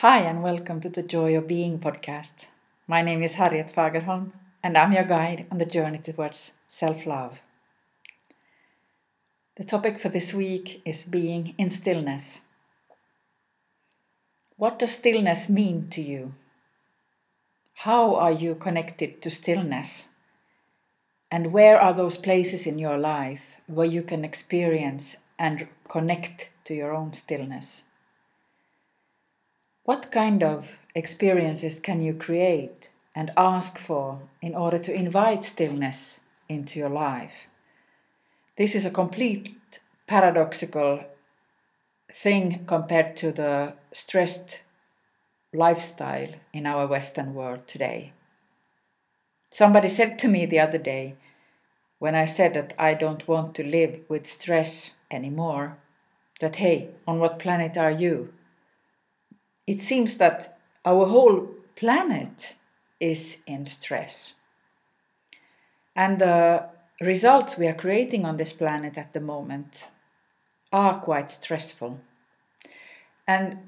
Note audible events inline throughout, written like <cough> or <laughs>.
Hi, and welcome to the Joy of Being podcast. My name is Harriet Fagerholm, and I'm your guide on the journey towards self love. The topic for this week is being in stillness. What does stillness mean to you? How are you connected to stillness? And where are those places in your life where you can experience and connect to your own stillness? What kind of experiences can you create and ask for in order to invite stillness into your life? This is a complete paradoxical thing compared to the stressed lifestyle in our Western world today. Somebody said to me the other day, when I said that I don't want to live with stress anymore, that hey, on what planet are you? It seems that our whole planet is in stress. And the results we are creating on this planet at the moment are quite stressful. And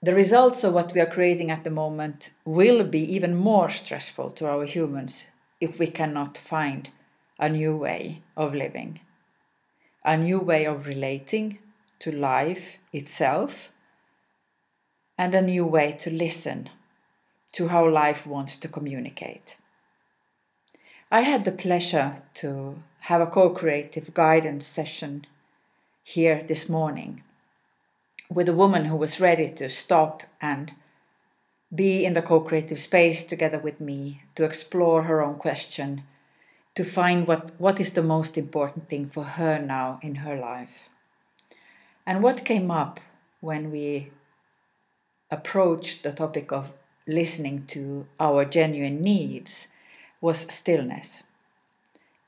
the results of what we are creating at the moment will be even more stressful to our humans if we cannot find a new way of living, a new way of relating to life itself and a new way to listen to how life wants to communicate. I had the pleasure to have a co creative guidance session here this morning with a woman who was ready to stop and be in the co creative space together with me to explore her own question, to find what, what is the most important thing for her now in her life. And what came up when we approached the topic of listening to our genuine needs was stillness.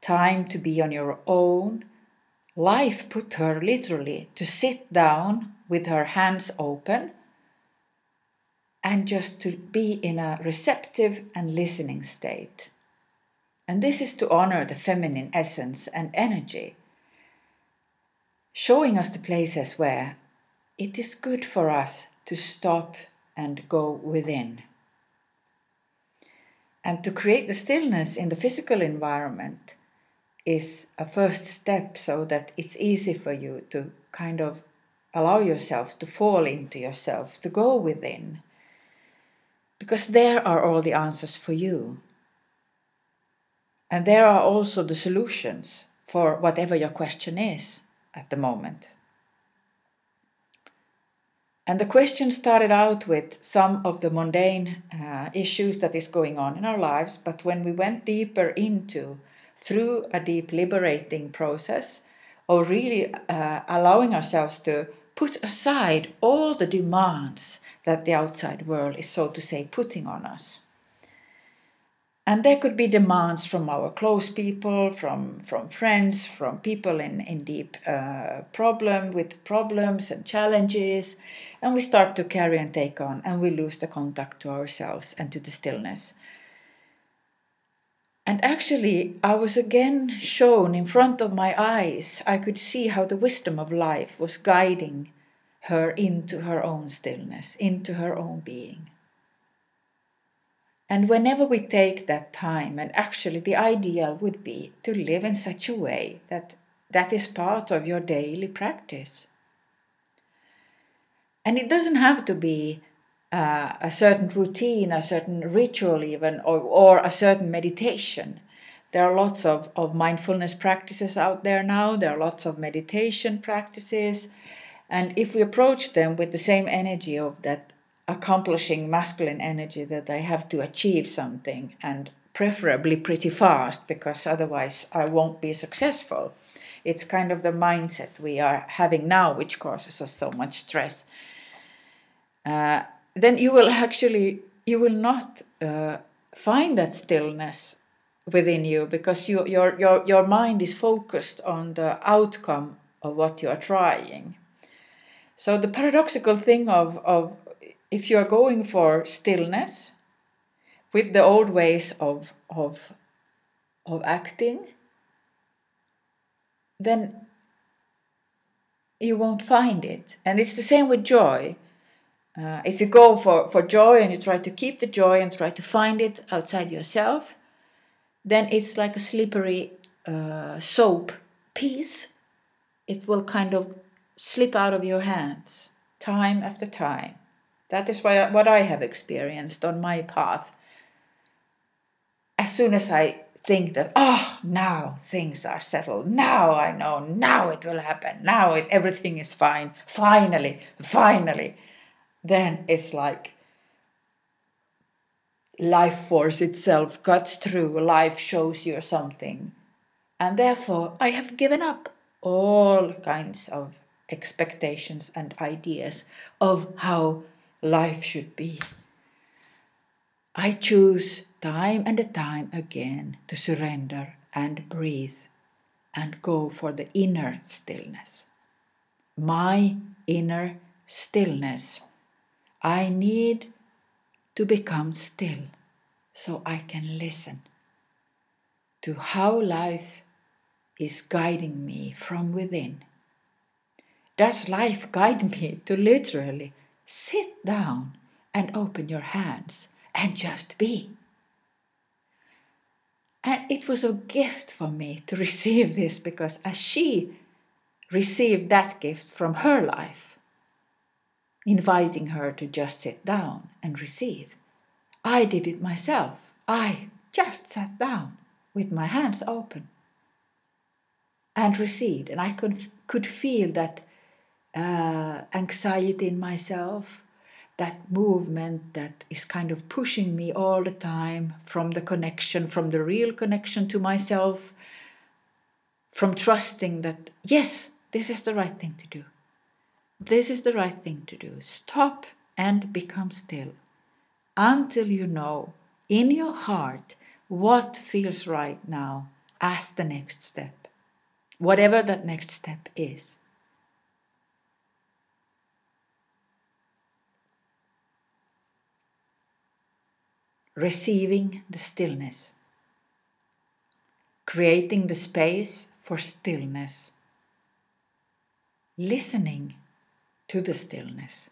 Time to be on your own. Life put her literally to sit down with her hands open and just to be in a receptive and listening state. And this is to honor the feminine essence and energy, showing us the places where it is good for us to stop and go within. And to create the stillness in the physical environment is a first step so that it's easy for you to kind of allow yourself to fall into yourself, to go within. Because there are all the answers for you. And there are also the solutions for whatever your question is at the moment. And the question started out with some of the mundane uh, issues that is going on in our lives, but when we went deeper into, through a deep liberating process, or really uh, allowing ourselves to put aside all the demands that the outside world is, so to say, putting on us, and there could be demands from our close people from from friends from people in in deep uh, problem with problems and challenges. And we start to carry and take on and we lose the contact to ourselves and to the stillness. And actually i was again shown in front of my eyes. I could see how the wisdom of life was guiding her into her own stillness into her own being and whenever we take that time, and actually the ideal would be to live in such a way that that is part of your daily practice. And it doesn't have to be uh, a certain routine, a certain ritual, even, or, or a certain meditation. There are lots of, of mindfulness practices out there now, there are lots of meditation practices. And if we approach them with the same energy of that accomplishing masculine energy that I have to achieve something and preferably pretty fast because otherwise I won't be successful. It's kind of the mindset we are having now, which causes us so much stress. Uh, then you will actually you will not uh, find that stillness within you because you, your your your mind is focused on the outcome of what you are trying. So the paradoxical thing of of if you are going for stillness with the old ways of, of, of acting, then you won't find it. And it's the same with joy. Uh, if you go for, for joy and you try to keep the joy and try to find it outside yourself, then it's like a slippery uh, soap piece. It will kind of slip out of your hands time after time. That is why, what I have experienced on my path. As soon as I think that, oh, now things are settled, now I know, now it will happen, now it, everything is fine, finally, finally. Then it's like life force itself cuts through, life shows you something. And therefore, I have given up all kinds of expectations and ideas of how life should be. I choose time and time again to surrender and breathe and go for the inner stillness. My inner stillness I need to become still so I can listen to how life is guiding me from within. Does life guide me to literally sit down and open your hands and just be? And it was a gift for me to <laughs> receive this because as she received that gift from her life, inviting her to just sit down and receive. I did it myself. I just sat down with my hands open and received. And I could, could feel that uh, anxiety in myself, that movement that is kind of pushing me all the time from the connection, from the real connection to myself, from trusting that, yes, this is the right thing to do. This is the right thing to do. Stop and become still until you know in your heart what feels right now as the next step, whatever that next step is. Receiving the stillness, creating the space for stillness, listening to the stillness.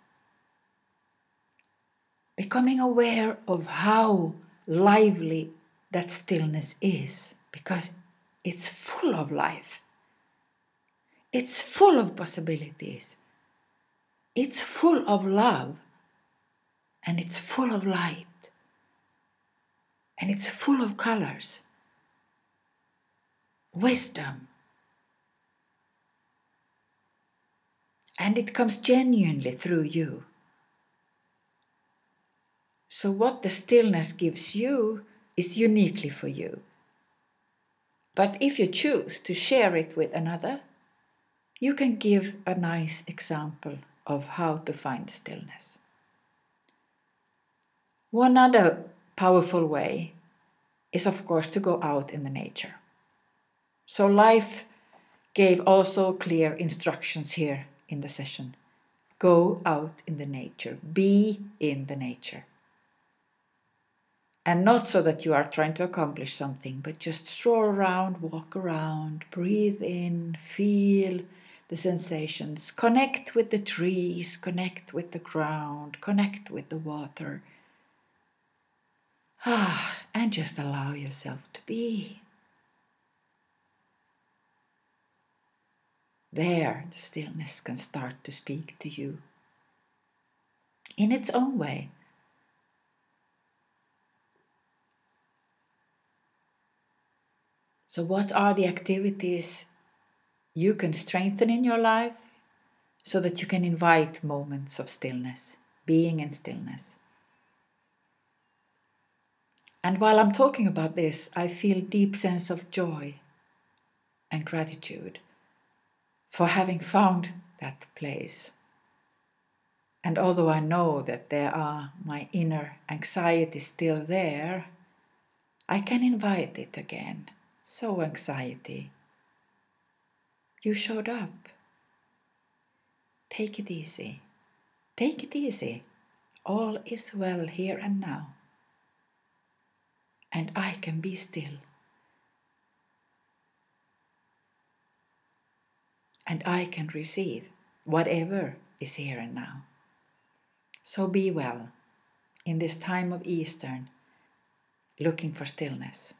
Becoming aware of how lively that stillness is because it's full of life. It's full of possibilities. It's full of love. And it's full of light. And it's full of colors. Wisdom. and it comes genuinely through you. So, what the stillness gives you is uniquely for you. But if you choose to share it with another, you can give a nice example of how to find stillness. One other powerful way is, of course, to go out in the nature. So, life gave also clear instructions here in the session. Go out in the nature, be in the nature. And not so that you are trying to accomplish something, but just stroll around, walk around, breathe in, feel the sensations, connect with the trees, connect with the ground, connect with the water. Ah, <sighs> and just allow yourself to be. There, the stillness can start to speak to you in its own way. So, what are the activities you can strengthen in your life so that you can invite moments of stillness, being in stillness? And while I'm talking about this, I feel deep sense of joy and gratitude for having found that place. And although I know that there are my inner anxiety still there, I can invite it again. So, anxiety, you showed up. Take it easy. Take it easy. All is well here and now. And I can be still. and I can receive whatever is here and now. So be well in this time of Eastern, looking for stillness.